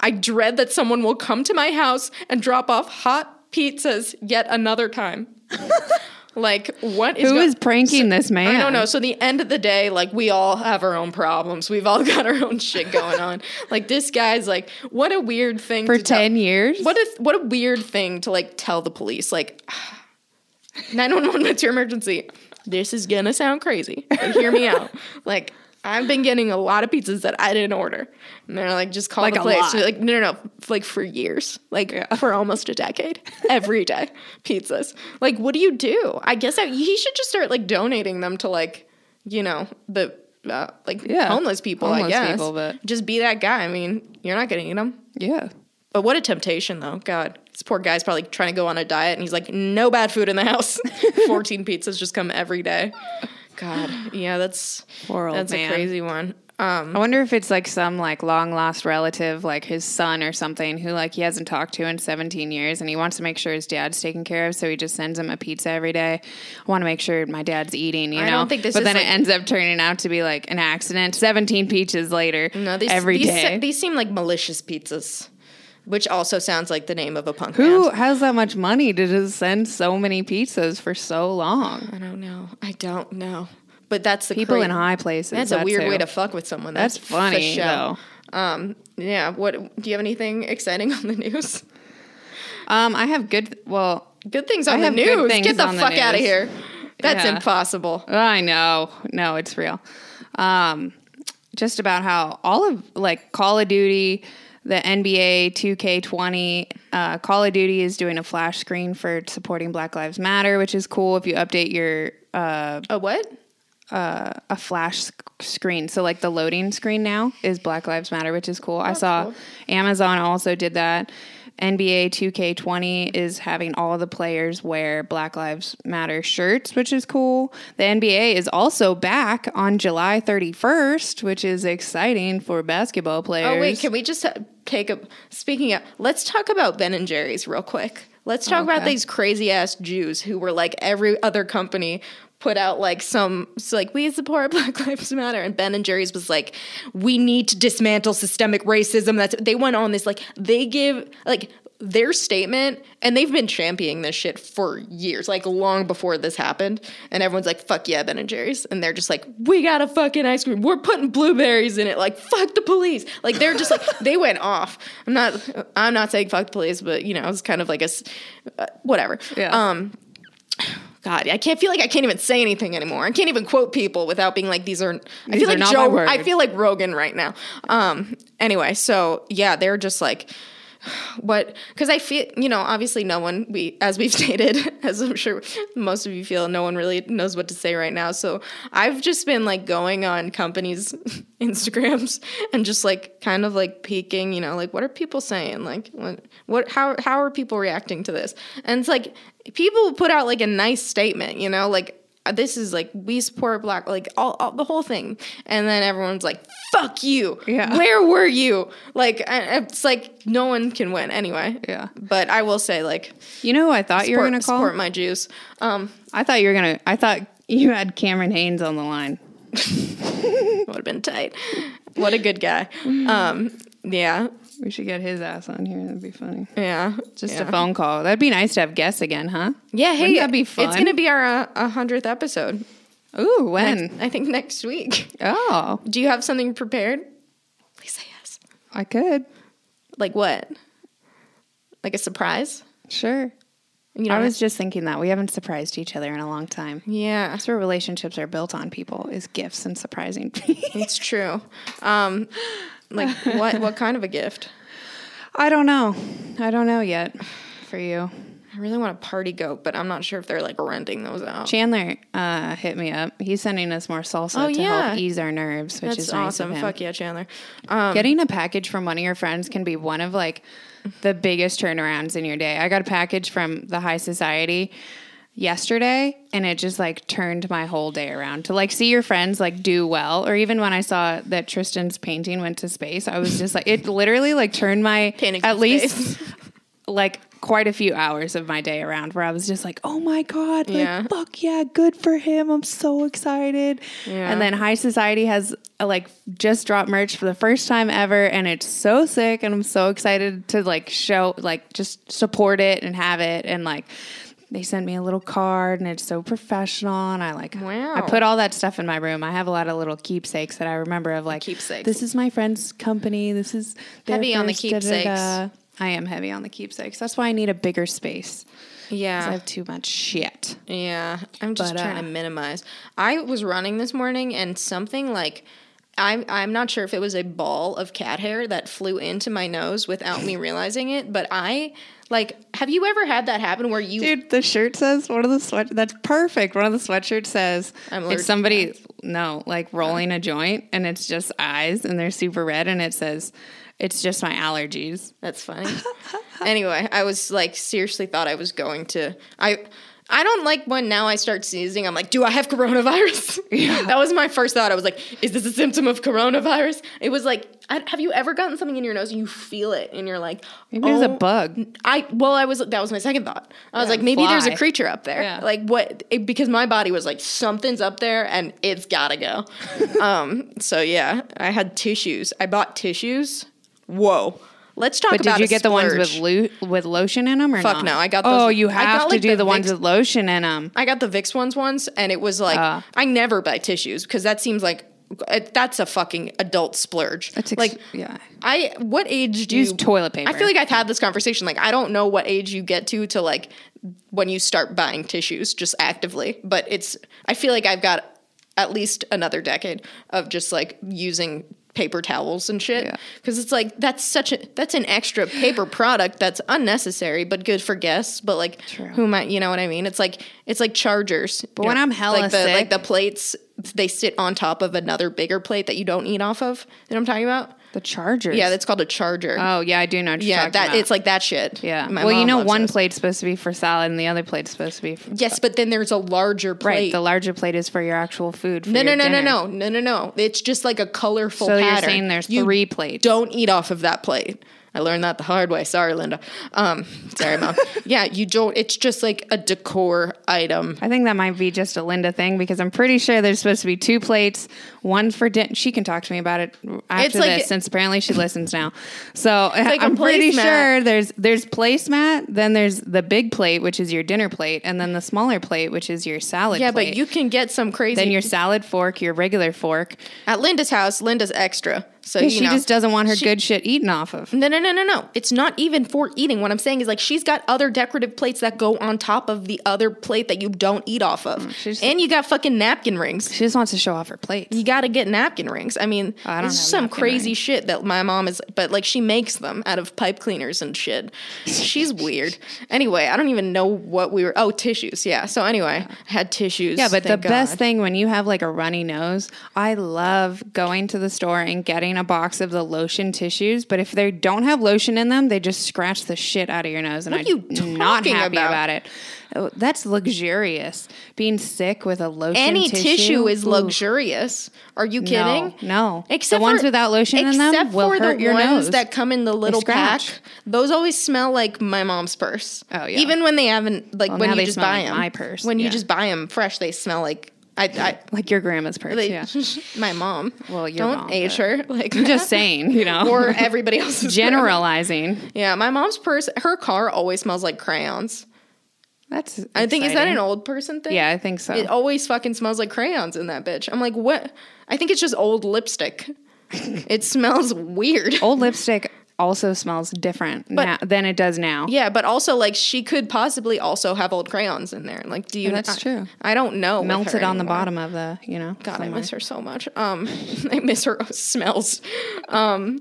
[SPEAKER 1] I dread that someone will come to my house and drop off hot pizzas yet another time. like, what is
[SPEAKER 4] Who
[SPEAKER 1] go-
[SPEAKER 4] is pranking this man?
[SPEAKER 1] I don't know. So the end of the day, like we all have our own problems. We've all got our own shit going on. Like this guy's like, what a weird thing
[SPEAKER 4] For
[SPEAKER 1] to tell-
[SPEAKER 4] 10 years?
[SPEAKER 1] What a what a weird thing to like tell the police. Like, nine one one, what's your emergency? This is gonna sound crazy, but hear me out. Like. I've been getting a lot of pizzas that I didn't order. And they're like, just call
[SPEAKER 4] Like
[SPEAKER 1] the place. Like, no, no, no. Like for years. Like for almost a decade. Every day. Pizzas. Like, what do you do? I guess I, he should just start like donating them to like, you know, the uh, like
[SPEAKER 4] Yeah.
[SPEAKER 1] homeless people, I guess.
[SPEAKER 4] people, but-
[SPEAKER 1] Just be that guy. I mean, you're not gonna eat them.
[SPEAKER 4] Yeah.
[SPEAKER 1] But what a temptation, though. God, this poor guy's probably trying to go on a diet, and he's like, no bad food in the house. Fourteen pizzas just come every day. God, yeah, that's
[SPEAKER 4] Poor old
[SPEAKER 1] that's
[SPEAKER 4] man.
[SPEAKER 1] a crazy one.
[SPEAKER 4] Um, I wonder if it's like some like long lost relative, like his son or something, who like he hasn't talked to in 17 years, and he wants to make sure his dad's taken care of, so he just sends him a pizza every day. I want to make sure my dad's eating, you
[SPEAKER 1] I
[SPEAKER 4] know.
[SPEAKER 1] don't think this
[SPEAKER 4] but
[SPEAKER 1] is,
[SPEAKER 4] then
[SPEAKER 1] like-
[SPEAKER 4] it ends up turning out to be like an accident. 17 pizzas later,
[SPEAKER 1] No, these
[SPEAKER 4] every
[SPEAKER 1] these,
[SPEAKER 4] day.
[SPEAKER 1] these seem like malicious pizzas, which also sounds like the name of a punk
[SPEAKER 4] who
[SPEAKER 1] band.
[SPEAKER 4] has that much money to just send so many pizzas for so long?
[SPEAKER 1] I don't know. I don't know. But that's the
[SPEAKER 4] People
[SPEAKER 1] cra-
[SPEAKER 4] in high places.
[SPEAKER 1] That's a weird
[SPEAKER 4] who.
[SPEAKER 1] way to fuck with someone.
[SPEAKER 4] That's
[SPEAKER 1] for
[SPEAKER 4] funny
[SPEAKER 1] show.
[SPEAKER 4] though.
[SPEAKER 1] Um, yeah. What do you have anything exciting on the news?
[SPEAKER 4] Um, I have good. Well,
[SPEAKER 1] Good things
[SPEAKER 4] I
[SPEAKER 1] on the
[SPEAKER 4] have good
[SPEAKER 1] news.
[SPEAKER 4] things
[SPEAKER 1] Get the
[SPEAKER 4] on the
[SPEAKER 1] fuck out of here. That's
[SPEAKER 4] Yeah.
[SPEAKER 1] impossible.
[SPEAKER 4] I know. No, it's real. Um, just about how all of like Call of Duty, the NBA 2K20, uh, Call of Duty is doing a flash screen for supporting Black Lives Matter, which is cool if you update your uh,
[SPEAKER 1] A what?
[SPEAKER 4] a flash sc- screen. So like the loading screen now is Black Lives Matter, which is cool. I saw
[SPEAKER 1] cool.
[SPEAKER 4] Amazon also did that. NBA 2K20 is having all the players wear Black Lives Matter shirts, which is cool. The NBA is also back on July 31st, which is exciting for basketball players.
[SPEAKER 1] Oh wait, can we just uh, take a? Speaking of, let's talk about Ben and Jerry's real quick. Let's talk about these crazy ass Jews who were like every other company put out like some it's like we support Black Lives Matter and Ben and Jerry's was like we need to dismantle systemic racism. That's they went on this like they give like their statement and they've been championing this shit for years like long before this happened. And everyone's like fuck yeah ben and jerry's. And they're just like we got a fucking ice cream. We're putting blueberries in it. Like fuck the police. Like they're just like they went off. I'm not i'm not saying fuck the police but you know it's kind of like a uh, whatever.
[SPEAKER 4] Yeah.
[SPEAKER 1] um God, I can't feel like I can't even say anything anymore. I can't even quote people without being like these are. I
[SPEAKER 4] These
[SPEAKER 1] feel
[SPEAKER 4] are
[SPEAKER 1] like Joe. I feel like Rogan right now. Um. Anyway, so yeah, they're just like what because I feel you know obviously no one we as we've stated as I'm sure most of you feel no one really knows what to say right now. So I've just been like going on companies' Instagrams and just like kind of like peeking, you know, like what are people saying? Like what what how how are people reacting to this? And it's like people put out like a nice statement, you know, like this is like we support black like all, all the whole thing and then everyone's like fuck you
[SPEAKER 4] Yeah.
[SPEAKER 1] where were you like it's like no one can win anyway
[SPEAKER 4] Yeah.
[SPEAKER 1] but i will say like
[SPEAKER 4] you know who I thought you were to call?
[SPEAKER 1] support my jews um
[SPEAKER 4] I thought you were to, I thought you had Cameron Hanes on the line.
[SPEAKER 1] would have been tight what a good guy um yeah
[SPEAKER 4] We should get his ass on here. That'd be funny.
[SPEAKER 1] yeah
[SPEAKER 4] Just
[SPEAKER 1] yeah.
[SPEAKER 4] a phone call. That'd be nice to have guests again, huh?
[SPEAKER 1] yeah hey
[SPEAKER 4] Wouldn't that be
[SPEAKER 1] it's gonna be our uh, 100th episode
[SPEAKER 4] Ooh, when?
[SPEAKER 1] Next- i think next week
[SPEAKER 4] Oh,
[SPEAKER 1] do you have something prepared please say yes
[SPEAKER 4] I could.
[SPEAKER 1] like what like a surprise
[SPEAKER 4] Sure.
[SPEAKER 1] you know
[SPEAKER 4] I was just thinking that we haven't surprised each other in a long time.
[SPEAKER 1] yeah
[SPEAKER 4] That's where relationships are built on people is gifts and surprising.
[SPEAKER 1] It's true. Um, like what? What kind of a gift?
[SPEAKER 4] I don't know. I don't know yet for you.
[SPEAKER 1] I really want a party goat, but I'm not sure if they're like renting those out.
[SPEAKER 4] Chandler uh, hit me up. He's sending us more salsa
[SPEAKER 1] Oh,
[SPEAKER 4] to
[SPEAKER 1] yeah.
[SPEAKER 4] help ease our nerves, which
[SPEAKER 1] That's
[SPEAKER 4] is nice
[SPEAKER 1] awesome.
[SPEAKER 4] of him.
[SPEAKER 1] Fuck yeah, Chandler. Um,
[SPEAKER 4] Getting a package from one of your friends can be one of like the biggest turnarounds in your day. I got a package from the High Society yesterday and it just like turned my whole day around to like see your friends like do well or even when I saw that Tristan's painting went to space I was just like it literally like turned my
[SPEAKER 1] Painting
[SPEAKER 4] at least like quite a few hours of my day around where I was just like, oh my God, like,
[SPEAKER 1] Yeah.
[SPEAKER 4] fuck yeah, good for him. I'm so excited.
[SPEAKER 1] Yeah.
[SPEAKER 4] And then High Society has uh, like just dropped merch for the first time ever. And it's so sick. And I'm so excited to like show, like, just support it and have it. And like, they sent me a little card and it's so professional. And I like,
[SPEAKER 1] Wow.
[SPEAKER 4] I put all that stuff in my room. I have a lot of little keepsakes that I remember of like,
[SPEAKER 1] Keepsakes.
[SPEAKER 4] this is my friend's company. This is
[SPEAKER 1] Heavy on the
[SPEAKER 4] first da-da-da.
[SPEAKER 1] keepsakes.
[SPEAKER 4] I am heavy on the keepsakes. That's why I need a bigger space. 'cause I have too much shit.
[SPEAKER 1] yeah. I'm just
[SPEAKER 4] But,
[SPEAKER 1] trying
[SPEAKER 4] uh,
[SPEAKER 1] to minimize. I was running this morning, and something like. I'm, I'm not sure if it was a ball of cat hair that flew into my nose without me realizing it, but I like. Have you ever had that happen where you
[SPEAKER 4] Dude, the shirt says one of the sweat. That's perfect. One of the sweatshirts says it's somebody no like rolling a joint, and it's just eyes, and they're super red, and it says it's just my allergies.
[SPEAKER 1] That's funny. anyway, I was like seriously thought I was going to I I don't like when now I start sneezing. I'm like, do I have coronavirus? Yeah. that was my first thought. I was like, is this a symptom of coronavirus? It was like, I, have you ever gotten something in your nose and you feel it and you're like,
[SPEAKER 4] Maybe there's a
[SPEAKER 1] "Oh,
[SPEAKER 4] bug.
[SPEAKER 1] I well, I was that was my second thought. I was like, maybe there's a creature up there.
[SPEAKER 4] Yeah.
[SPEAKER 1] Like what? It, because my body was like, something's up there and it's gotta go. um. So yeah, I had tissues. I bought tissues. Whoa. Let's talk
[SPEAKER 4] But did you get the ones with
[SPEAKER 1] splurge.
[SPEAKER 4] lo- with lotion in them or
[SPEAKER 1] Fuck
[SPEAKER 4] not?
[SPEAKER 1] no, I got Those,
[SPEAKER 4] Oh,
[SPEAKER 1] you
[SPEAKER 4] have
[SPEAKER 1] got,
[SPEAKER 4] to
[SPEAKER 1] like,
[SPEAKER 4] do
[SPEAKER 1] the
[SPEAKER 4] the, ones
[SPEAKER 1] Vicks-
[SPEAKER 4] with lotion in them.
[SPEAKER 1] I got the Vicks ones once, and it was like
[SPEAKER 4] Uh.
[SPEAKER 1] I never buy tissues because that seems like it, that's a fucking adult splurge.
[SPEAKER 4] That's ex-
[SPEAKER 1] like
[SPEAKER 4] yeah.
[SPEAKER 1] I what age do you
[SPEAKER 4] Use
[SPEAKER 1] you
[SPEAKER 4] toilet paper?
[SPEAKER 1] I feel like I've had this conversation. Like I don't know what age you get to to like when you start buying tissues just actively, but it's I feel like I've got at least another decade of just like using paper towels and shit.
[SPEAKER 4] Yeah.
[SPEAKER 1] because it's like that's such a that's an extra paper product that's unnecessary but good for guests but like who might you know what i mean? It's like it's like chargers. But
[SPEAKER 4] when I'm hella
[SPEAKER 1] like the like the plates they sit on top of another bigger plate that you don't eat off of. You know what i'm talking about
[SPEAKER 4] The chargers.
[SPEAKER 1] yeah that's called a charger
[SPEAKER 4] Oh yeah, I do know. What you're
[SPEAKER 1] yeah
[SPEAKER 4] talking
[SPEAKER 1] that
[SPEAKER 4] about.
[SPEAKER 1] it's like that shit
[SPEAKER 4] yeah.
[SPEAKER 1] My
[SPEAKER 4] well, you know, one
[SPEAKER 1] those.
[SPEAKER 4] plate's supposed to be for salad, and the other plate's supposed to be for
[SPEAKER 1] yes but then there's a larger plate
[SPEAKER 4] right. The larger plate is for your actual food. For
[SPEAKER 1] no no no no no no no no it's just like a colorful
[SPEAKER 4] So you're saying there's
[SPEAKER 1] You
[SPEAKER 4] three plates.
[SPEAKER 1] don't eat off of that plate I learned that the hard way. Sorry, Linda. Um, sorry, mom. yeah, you don't. It's just like a decor item.
[SPEAKER 4] I think that might be just a Linda thing because I'm pretty sure there's supposed to be two plates, one for dinner. She can talk to me about it after
[SPEAKER 1] like-
[SPEAKER 4] this, since apparently she listens now. So
[SPEAKER 1] like
[SPEAKER 4] I'm pretty sure there's there's placemat, then there's the big plate, which is your dinner plate, and then the smaller plate, which is your salad.
[SPEAKER 1] Yeah,
[SPEAKER 4] plate.
[SPEAKER 1] but you can get some crazy.
[SPEAKER 4] then your salad fork, your regular fork.
[SPEAKER 1] at Linda's house. Linda's extra, so
[SPEAKER 4] she
[SPEAKER 1] know.
[SPEAKER 4] just doesn't want her
[SPEAKER 1] She-
[SPEAKER 4] good shit eaten off of.
[SPEAKER 1] No, no, no, no, no. It's not even for eating. What I'm saying is like she's got other decorative plates that go on top of the other plate that you don't eat off of,
[SPEAKER 4] Mm,
[SPEAKER 1] and you got fucking napkin rings.
[SPEAKER 4] She just wants to show off her plates.
[SPEAKER 1] You got to get napkin rings. I mean,
[SPEAKER 4] I
[SPEAKER 1] is some crazy
[SPEAKER 4] rings.
[SPEAKER 1] shit that my mom is, but like she makes them out of pipe cleaners and shit. She's weird. Anyway, I don't even know what we were. Oh, tissues. Yeah. So anyway, I had tissues.
[SPEAKER 4] Yeah, but the
[SPEAKER 1] thank
[SPEAKER 4] best thing when you have like a runny nose, I love going to the store and getting a box of the lotion tissues. But if they don't have lotion in them, they just scratch the shit out of your nose, and
[SPEAKER 1] What are you
[SPEAKER 4] I'm not happy
[SPEAKER 1] about?
[SPEAKER 4] about, it. Oh, that's luxurious. Being sick with a lotion
[SPEAKER 1] Any tissue, is
[SPEAKER 4] Ooh.
[SPEAKER 1] luxurious. Are you kidding?
[SPEAKER 4] No, no.
[SPEAKER 1] Except
[SPEAKER 4] the ones without lotion in them
[SPEAKER 1] except
[SPEAKER 4] will
[SPEAKER 1] for
[SPEAKER 4] hurt
[SPEAKER 1] the
[SPEAKER 4] your
[SPEAKER 1] ones
[SPEAKER 4] nose.
[SPEAKER 1] that come in the little pack. Those always smell like my mom's purse.
[SPEAKER 4] Oh, yeah.
[SPEAKER 1] Even when they haven't, like
[SPEAKER 4] Well,
[SPEAKER 1] when you
[SPEAKER 4] they
[SPEAKER 1] just buy
[SPEAKER 4] like
[SPEAKER 1] them.
[SPEAKER 4] my purse,
[SPEAKER 1] When you just buy them fresh, they smell like I. I
[SPEAKER 4] like your grandma's purse.
[SPEAKER 1] they,
[SPEAKER 4] yeah,
[SPEAKER 1] my mom.
[SPEAKER 4] Well, your mom.
[SPEAKER 1] don't
[SPEAKER 4] mom,
[SPEAKER 1] age her. Like
[SPEAKER 4] I'm just saying, you know,
[SPEAKER 1] or everybody else's
[SPEAKER 4] generalizing.
[SPEAKER 1] Yeah, my mom's purse. Her car always smells like crayons.
[SPEAKER 4] That's
[SPEAKER 1] I think is that an old person thing?
[SPEAKER 4] Yeah, I think so.
[SPEAKER 1] It always fucking smells like crayons in that bitch. I'm like, what? I think it's just old lipstick. it smells weird.
[SPEAKER 4] Old lipstick also smells different
[SPEAKER 1] But-
[SPEAKER 4] now, than it does now.
[SPEAKER 1] Yeah, but also like she could possibly also have old crayons in there. Like, do you?
[SPEAKER 4] That's
[SPEAKER 1] I-
[SPEAKER 4] true.
[SPEAKER 1] I don't know.
[SPEAKER 4] Melted on the bottom of the, you know.
[SPEAKER 1] God, I miss her so much. Um, I miss her smells. Um,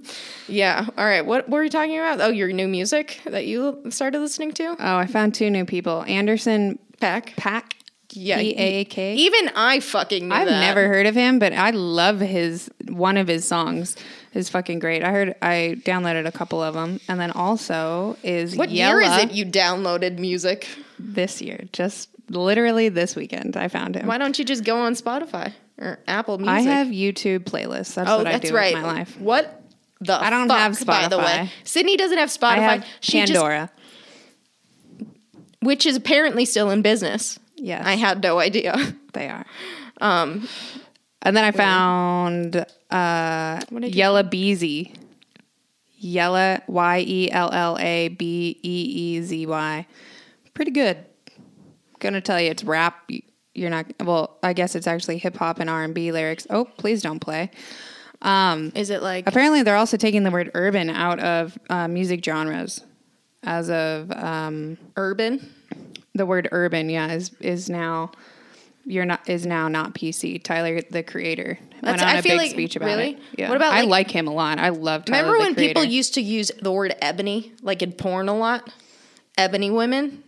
[SPEAKER 1] yeah. All right. What were we talking about? Oh, your new music that you started listening to.
[SPEAKER 4] Oh, I found two new people. Anderson
[SPEAKER 1] Paak.
[SPEAKER 4] Paak.
[SPEAKER 1] Yeah.
[SPEAKER 4] P A K.
[SPEAKER 1] Even I fucking knew
[SPEAKER 4] I've
[SPEAKER 1] that.
[SPEAKER 4] never heard of him, but I love his one of his songs is fucking great. I heard I downloaded a couple of them, and then also is
[SPEAKER 1] What
[SPEAKER 4] Yella
[SPEAKER 1] year is it you downloaded music?
[SPEAKER 4] this year, just literally this weekend. I found him.
[SPEAKER 1] Why don't you just go on Spotify or Apple Music?
[SPEAKER 4] I have YouTube playlists. That's
[SPEAKER 1] Oh,
[SPEAKER 4] what I
[SPEAKER 1] that's
[SPEAKER 4] do
[SPEAKER 1] right.
[SPEAKER 4] with my life.
[SPEAKER 1] What the
[SPEAKER 4] I don't
[SPEAKER 1] fuck,
[SPEAKER 4] have
[SPEAKER 1] by the way.
[SPEAKER 4] Spotify.
[SPEAKER 1] Sydney doesn't have Spotify.
[SPEAKER 4] I have
[SPEAKER 1] she just
[SPEAKER 4] Pandora.
[SPEAKER 1] which is apparently still in business.
[SPEAKER 4] Yes.
[SPEAKER 1] I had no idea.
[SPEAKER 4] They are. Um, and then I found uh, Yella Beezy. Yella Y E L L A B E E Z Y. Pretty good. Gonna tell you, it's rap. You're not. Well, I guess it's actually hip hop and R and B lyrics. Oh, please don't play.
[SPEAKER 1] Is it like
[SPEAKER 4] Apparently, they're also taking the word urban out of uh, music genres. As of um,
[SPEAKER 1] urban?
[SPEAKER 4] The word urban, yeah, is is now you're not is now not PC. Tyler, the creator, went
[SPEAKER 1] That's-
[SPEAKER 4] on
[SPEAKER 1] I
[SPEAKER 4] a
[SPEAKER 1] feel
[SPEAKER 4] big
[SPEAKER 1] like-
[SPEAKER 4] speech about
[SPEAKER 1] really?
[SPEAKER 4] it. Yeah,
[SPEAKER 1] What about,
[SPEAKER 4] I
[SPEAKER 1] like-
[SPEAKER 4] like him a lot. I love. Tyler,
[SPEAKER 1] Remember when people used to use the word ebony, like in porn a lot? Ebony women?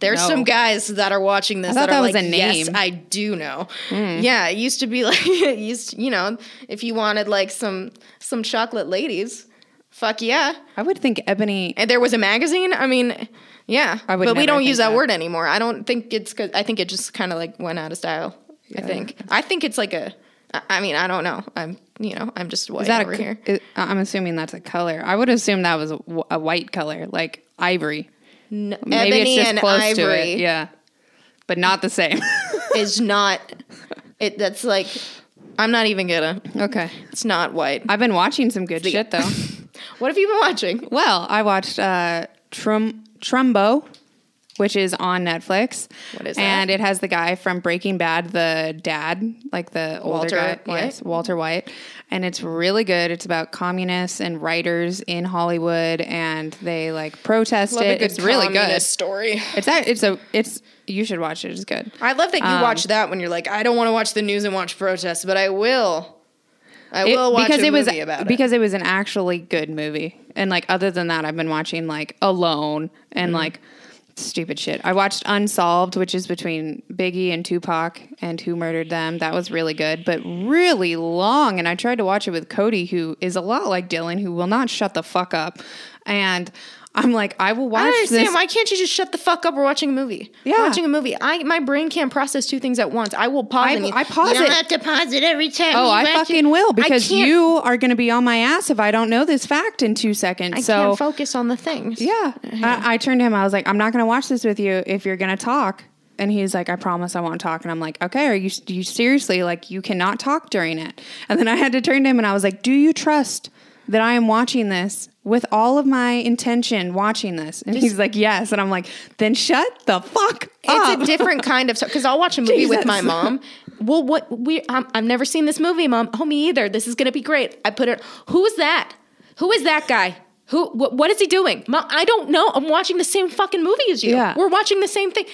[SPEAKER 1] There's
[SPEAKER 4] No.
[SPEAKER 1] some guys that are watching this
[SPEAKER 4] I thought
[SPEAKER 1] that
[SPEAKER 4] was
[SPEAKER 1] like,
[SPEAKER 4] a name." Hmm.
[SPEAKER 1] I do know. Yeah, it used to be like, it used you know, if you wanted like some some chocolate ladies, Fuck yeah.
[SPEAKER 4] I would think Ebony.
[SPEAKER 1] And there was a magazine. I mean, yeah.
[SPEAKER 4] I would
[SPEAKER 1] but we don't use that,
[SPEAKER 4] that.
[SPEAKER 1] word anymore. I don't think it's because I think it just kind of like went out of style. I think. I think it's like a. I mean, I don't know. I'm, you know, I'm just white
[SPEAKER 4] Is that
[SPEAKER 1] over
[SPEAKER 4] a?
[SPEAKER 1] here.
[SPEAKER 4] is- I'm assuming that's a color. I would assume that was a, a white color, like ivory.
[SPEAKER 1] N-
[SPEAKER 4] Maybe
[SPEAKER 1] Ebony
[SPEAKER 4] it's just
[SPEAKER 1] and
[SPEAKER 4] close
[SPEAKER 1] ivory
[SPEAKER 4] to it. Yeah, but not the same.
[SPEAKER 1] is not. It. That's like. I'm not even gonna.
[SPEAKER 4] okay.
[SPEAKER 1] It's not white.
[SPEAKER 4] I've been watching some good shit though.
[SPEAKER 1] What have you been watching?
[SPEAKER 4] well, I watched uh, Trum Trumbo, which is on Netflix.
[SPEAKER 1] What is that?
[SPEAKER 4] And it has the guy from Breaking Bad, the dad, like the older
[SPEAKER 1] Walter
[SPEAKER 4] guy.
[SPEAKER 1] White?
[SPEAKER 4] Yes, Walter White. And it's really good. It's about communists and writers in Hollywood, and they like protest
[SPEAKER 1] Love
[SPEAKER 4] it.
[SPEAKER 1] good
[SPEAKER 4] It's really good.
[SPEAKER 1] story.
[SPEAKER 4] It's a, it's a it's you should watch it. It's good.
[SPEAKER 1] I love that you
[SPEAKER 4] Um,
[SPEAKER 1] watch that when you're like, I don't want to watch the news and watch protests, but I will. I
[SPEAKER 4] It-
[SPEAKER 1] will watch
[SPEAKER 4] because it was
[SPEAKER 1] about
[SPEAKER 4] because it was an actually good movie. And like other than that, I've been watching like Alone
[SPEAKER 1] Mm-hmm.
[SPEAKER 4] and like stupid shit. I watched Unsolved, which is between Biggie and Tupac and who murdered them. That was really good, but really long. And I tried to watch it with Cody, who is a lot like Dylan, who will not shut the fuck up. And I'm like, I will watch
[SPEAKER 1] I understand.
[SPEAKER 4] this.
[SPEAKER 1] Why can't you just shut the fuck up? We're watching a movie.
[SPEAKER 4] Yeah.
[SPEAKER 1] We're watching a movie. I my brain can't process two things at once. I will pause.
[SPEAKER 4] I- I pause
[SPEAKER 1] you don't have to pause it every time.
[SPEAKER 4] Oh, I fucking
[SPEAKER 1] it.
[SPEAKER 4] will because you are going to be on my ass if I don't know this fact in two seconds.
[SPEAKER 1] I
[SPEAKER 4] so
[SPEAKER 1] can't focus on the things.
[SPEAKER 4] Yeah. I, I turned to him. I was like, I'm not going to watch this with you if you're going to talk. And he's like, I promise I won't talk. And I'm like, okay, are you, you seriously like you cannot talk during it? And then I had to turn to him and I was like, do you trust that I am watching this with all of my intention watching this? And he's like, yes. And I'm like, then shut the fuck up.
[SPEAKER 1] It's a different kind of because I'll watch a movie with my mom. Well, what we um, I've never seen this movie, mom. Oh, me either. This is gonna be great. I put it. Who's that? Who is that guy? Who? What, what is he doing? Mom, I don't know. I'm watching the same fucking movie as you.
[SPEAKER 4] Yeah.
[SPEAKER 1] We're watching the same thing.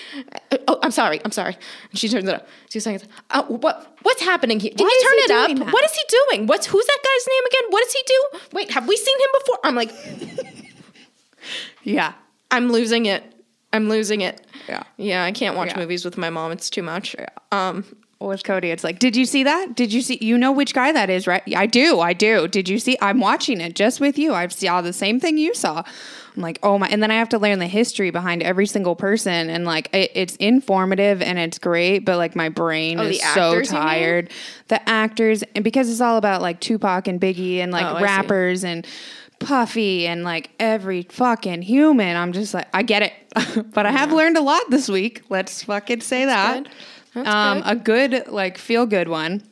[SPEAKER 1] Uh, Oh, I'm sorry. I'm sorry. And she turns it up. She's saying, uh, "What? What's happening here? Can
[SPEAKER 4] Why
[SPEAKER 1] you turn it up?
[SPEAKER 4] that?
[SPEAKER 1] What is he doing? What's who's that guy's name again? What does he do? Wait, have we seen him before? I'm like,
[SPEAKER 4] yeah.
[SPEAKER 1] I'm losing it. I'm losing it.
[SPEAKER 4] Yeah.
[SPEAKER 1] Yeah, I can't watch
[SPEAKER 4] Yeah.
[SPEAKER 1] movies with my mom. It's too much. Um,
[SPEAKER 4] With Cody, it's like, did you see that? Did you see? You know which guy that is, right? I do. I do. Did you see? I'm watching it just with you. I saw the same thing you saw. I'm like, oh my! And then I have to learn the history behind every single person, and like, it, it's informative and it's great, but like, my brain
[SPEAKER 1] Oh,
[SPEAKER 4] is so
[SPEAKER 1] actors, you mean?
[SPEAKER 4] tired. The actors, and because it's all about like Tupac and Biggie and like
[SPEAKER 1] Oh,
[SPEAKER 4] rappers and. Puffy and like every fucking human. I'm just like, I get it. but I have learned a lot this week. Let's fucking say that.
[SPEAKER 1] good.
[SPEAKER 4] Um,
[SPEAKER 1] good.
[SPEAKER 4] A good, like, feel good one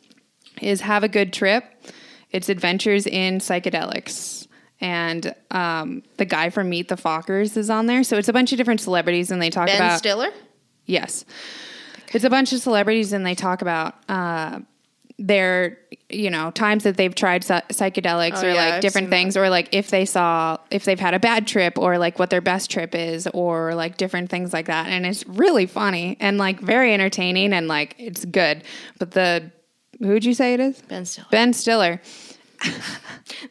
[SPEAKER 4] is Have a Good Trip. It's Adventures in Psychedelics. And um, the guy from Meet the Fockers is on there. So it's a bunch of different celebrities and they talk about
[SPEAKER 1] Ben
[SPEAKER 4] about.
[SPEAKER 1] Stiller.
[SPEAKER 4] Yes. It's a bunch of celebrities and they talk about uh, their, you know, times that they've tried psychedelics
[SPEAKER 1] Oh,
[SPEAKER 4] or
[SPEAKER 1] yeah,
[SPEAKER 4] like
[SPEAKER 1] I've
[SPEAKER 4] different
[SPEAKER 1] seen that.
[SPEAKER 4] things or like if they saw, if they've had a bad trip or like what their best trip is or like different things like that. And it's really funny and like very entertaining and like it's good. But the, who'd you say it is?
[SPEAKER 1] Ben Stiller.
[SPEAKER 4] Ben Stiller.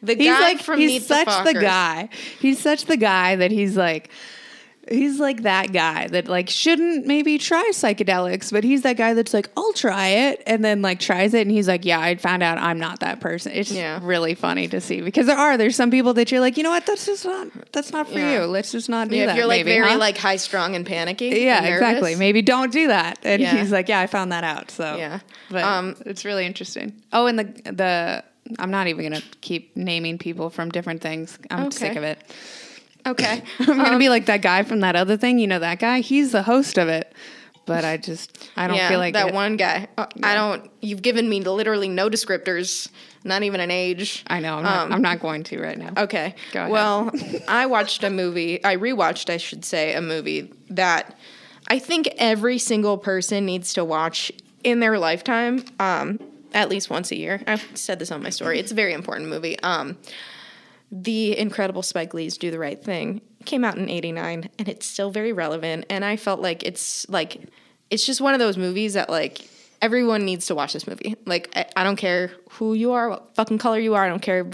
[SPEAKER 1] The guy He's
[SPEAKER 4] like
[SPEAKER 1] from
[SPEAKER 4] he's
[SPEAKER 1] Meet
[SPEAKER 4] such
[SPEAKER 1] the,
[SPEAKER 4] the, guy. He's such the guy that he's like he's like that guy that like shouldn't maybe try psychedelics, but he's that guy that's like I'll try it and then like tries it and he's like yeah, I found out I'm not that person. It's
[SPEAKER 1] Yeah.
[SPEAKER 4] really funny to see because there are there's some people that you're like, you know what? That's just not that's not for
[SPEAKER 1] Yeah.
[SPEAKER 4] you. Let's just not do
[SPEAKER 1] Yeah,
[SPEAKER 4] that.
[SPEAKER 1] if you're like
[SPEAKER 4] maybe,
[SPEAKER 1] very
[SPEAKER 4] huh?
[SPEAKER 1] like high strung and panicky.
[SPEAKER 4] yeah,
[SPEAKER 1] and
[SPEAKER 4] exactly. Maybe don't do that. And he's like, yeah, I found that out. So
[SPEAKER 1] Yeah.
[SPEAKER 4] but
[SPEAKER 1] Um,
[SPEAKER 4] it's really interesting. Oh, and the the I'm not even gonna keep naming people from different things. I'm sick of it.
[SPEAKER 1] Okay.
[SPEAKER 4] I'm gonna be like that guy from that other thing. You know that guy? He's the host of it. But I just I don't
[SPEAKER 1] yeah,
[SPEAKER 4] feel like
[SPEAKER 1] that
[SPEAKER 4] it.
[SPEAKER 1] one guy. Uh, I don't. You've given me literally no descriptors, not even an age.
[SPEAKER 4] I know. I'm not,
[SPEAKER 1] Um,
[SPEAKER 4] I'm not going to right now.
[SPEAKER 1] Okay. Well, I watched a movie. I rewatched, I should say, a movie that I think every single person needs to watch in their lifetime, um, at least once a year. I've said this on my story. It's a very important movie. Um, the incredible Spike Lee's "Do the Right Thing" came out in '89, and it's still very relevant. And I felt like it's like it's just one of those movies that like everyone needs to watch this movie. Like I, I don't care who you are, what fucking color you are. I don't care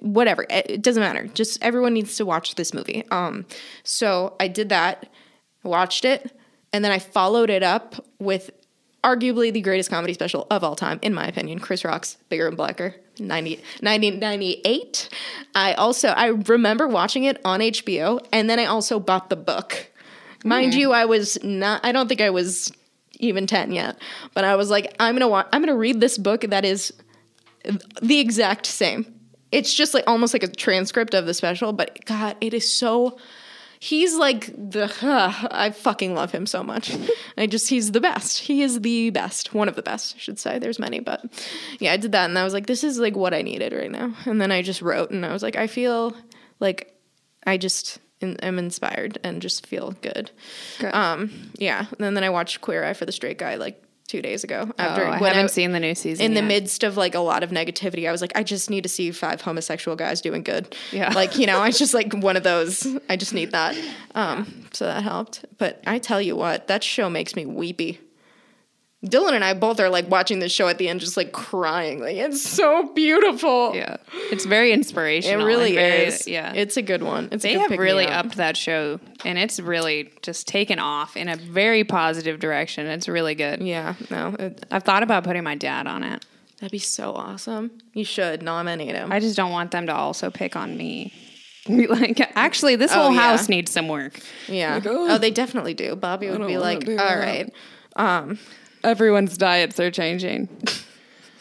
[SPEAKER 1] whatever. It, it doesn't matter. Just everyone needs to watch this movie. Um, so I did that, watched it, and then I followed it up with arguably the greatest comedy special of all time, in my opinion. Chris Rock's Bigger and Blacker. 90, 1998. I also I remember watching it on HBO, and then I also bought the book. Mind you, I was not. I don't think I was even ten yet, but I was like, I'm gonna wa- I'm gonna read this book that is the exact same. It's just like almost like a transcript of the special, but God, it is so. He's like the. I fucking love him so much. I just he's the best. He is the best. One of the best, I should say. There's many, but yeah, I did that, and I was like, this is like what I needed right now. And then I just wrote, and I was like, I feel like I just in- am inspired and just feel good.
[SPEAKER 4] Good.
[SPEAKER 1] Um, yeah. And then I watched Queer Eye for the Straight Guy like two days ago. After
[SPEAKER 4] oh, I haven't seen the new season.
[SPEAKER 1] in the midst of like a lot of negativity, I was like, I just need to see five homosexual guys doing good.
[SPEAKER 4] Yeah.
[SPEAKER 1] Like, you know, I just like one of those. I just need that. Um, so that helped. But I tell you what, that show makes me weepy. Dylan and I both are like watching this show at the end, just like crying. Like, it's so beautiful.
[SPEAKER 4] Yeah, it's very inspirational.
[SPEAKER 1] It
[SPEAKER 4] really very-
[SPEAKER 1] is.
[SPEAKER 4] Yeah,
[SPEAKER 1] It's a good one. It's a
[SPEAKER 4] they
[SPEAKER 1] good
[SPEAKER 4] have really
[SPEAKER 1] up.
[SPEAKER 4] upped that show, and it's really just taken off in a very positive direction. It's really good.
[SPEAKER 1] Yeah, no, it,
[SPEAKER 4] I've thought about putting my dad on it.
[SPEAKER 1] that'd be so awesome. You should nominate him.
[SPEAKER 4] I just don't want them to also pick on me. Be like, actually, this
[SPEAKER 1] Oh,
[SPEAKER 4] whole
[SPEAKER 1] yeah.
[SPEAKER 4] house needs some work.
[SPEAKER 1] yeah.
[SPEAKER 4] oh.
[SPEAKER 1] oh, they definitely do. Bobby would be like,
[SPEAKER 4] "All right."
[SPEAKER 1] all
[SPEAKER 4] that."
[SPEAKER 1] right.
[SPEAKER 4] Um, Everyone's diets are changing.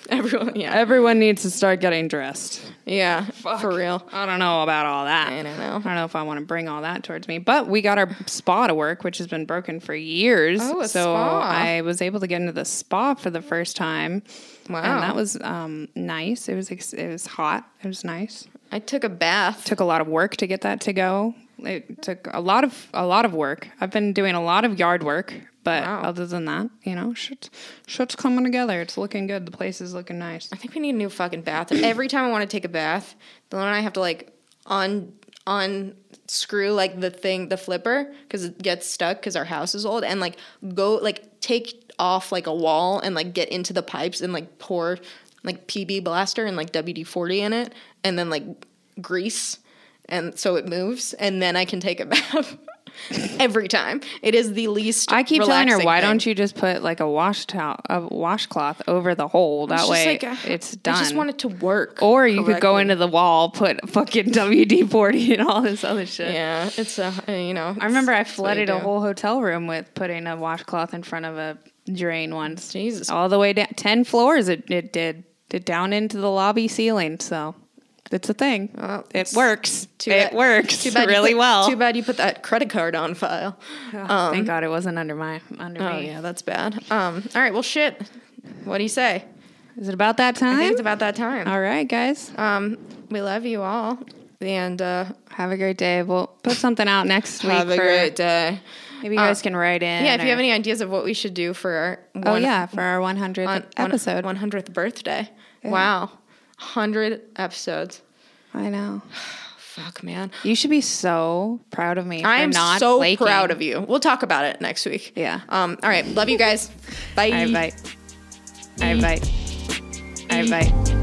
[SPEAKER 1] Everyone, yeah.
[SPEAKER 4] Everyone needs to start getting dressed.
[SPEAKER 1] Yeah, for real.
[SPEAKER 4] I don't know about all that.
[SPEAKER 1] I don't know.
[SPEAKER 4] I don't know if I want to bring all that towards me. But we got our spa to work, which has been broken for years.
[SPEAKER 1] Oh, a
[SPEAKER 4] so
[SPEAKER 1] spa.
[SPEAKER 4] I was able to get into the spa for the first time.
[SPEAKER 1] Wow.
[SPEAKER 4] And that was um, nice. It was ex- it was hot. It was nice.
[SPEAKER 1] I took a bath.
[SPEAKER 4] Took a lot of work to get that to go. It took a lot of a lot of work. I've been doing a lot of yard work, but
[SPEAKER 1] Wow.
[SPEAKER 4] other than that, you know, shit's shit's coming together. It's looking good. The place is looking nice.
[SPEAKER 1] I think we need a new fucking bath. Every time I want to take a bath, Dylan and I have to like un unscrew like the thing, the flipper, because it gets stuck because our house is old, and like go like take off like a wall and like get into the pipes and like pour like PB blaster and like WD forty in it, and then like grease, and so it moves, and then I can take a bath. Every time, it is the least.
[SPEAKER 4] I keep telling her, why
[SPEAKER 1] thing.
[SPEAKER 4] don't you just put like a wash towel, a washcloth over the hole? That
[SPEAKER 1] It's
[SPEAKER 4] way,
[SPEAKER 1] like, uh,
[SPEAKER 4] it's done.
[SPEAKER 1] I just want it to work.
[SPEAKER 4] or you could go into the wall, put fucking WD forty and all this other shit.
[SPEAKER 1] Yeah, it's a uh, you know.
[SPEAKER 4] I remember I
[SPEAKER 1] it's what you
[SPEAKER 4] flooded a whole hotel room with putting a washcloth in front of a drain once.
[SPEAKER 1] Jesus.
[SPEAKER 4] all the way down ten floors. It it did it down into the lobby ceiling. So it's a thing.
[SPEAKER 1] Well,
[SPEAKER 4] it works.
[SPEAKER 1] Too
[SPEAKER 4] it
[SPEAKER 1] bad-
[SPEAKER 4] works
[SPEAKER 1] too bad
[SPEAKER 4] really
[SPEAKER 1] put-
[SPEAKER 4] well.
[SPEAKER 1] Too bad you put that credit card on file.
[SPEAKER 4] oh Thank God it wasn't under my under
[SPEAKER 1] Oh
[SPEAKER 4] me.
[SPEAKER 1] yeah, that's bad. Um, all right, well, shit. What do you say?
[SPEAKER 4] Is it about that
[SPEAKER 1] I
[SPEAKER 4] time?
[SPEAKER 1] think it's about that time.
[SPEAKER 4] all right, guys.
[SPEAKER 1] Um, we love you all, and uh,
[SPEAKER 4] Have a great day. We'll put something out next week.
[SPEAKER 1] have a
[SPEAKER 4] for,
[SPEAKER 1] great day.
[SPEAKER 4] Maybe you guys can write in.
[SPEAKER 1] Yeah, if you have any ideas of what we should do for our
[SPEAKER 4] Oh
[SPEAKER 1] one-
[SPEAKER 4] yeah, for our 100th
[SPEAKER 1] on-
[SPEAKER 4] episode.
[SPEAKER 1] one hundredth birthday. Wow, hundred episodes.
[SPEAKER 4] I know.
[SPEAKER 1] Fuck, man.
[SPEAKER 4] You should be so proud of me.
[SPEAKER 1] I am
[SPEAKER 4] not
[SPEAKER 1] so
[SPEAKER 4] flaking.
[SPEAKER 1] proud of you. We'll talk about it next week.
[SPEAKER 4] Yeah.
[SPEAKER 1] Um. All right. Love you guys. Bye.
[SPEAKER 4] I bite. I bite. I bite.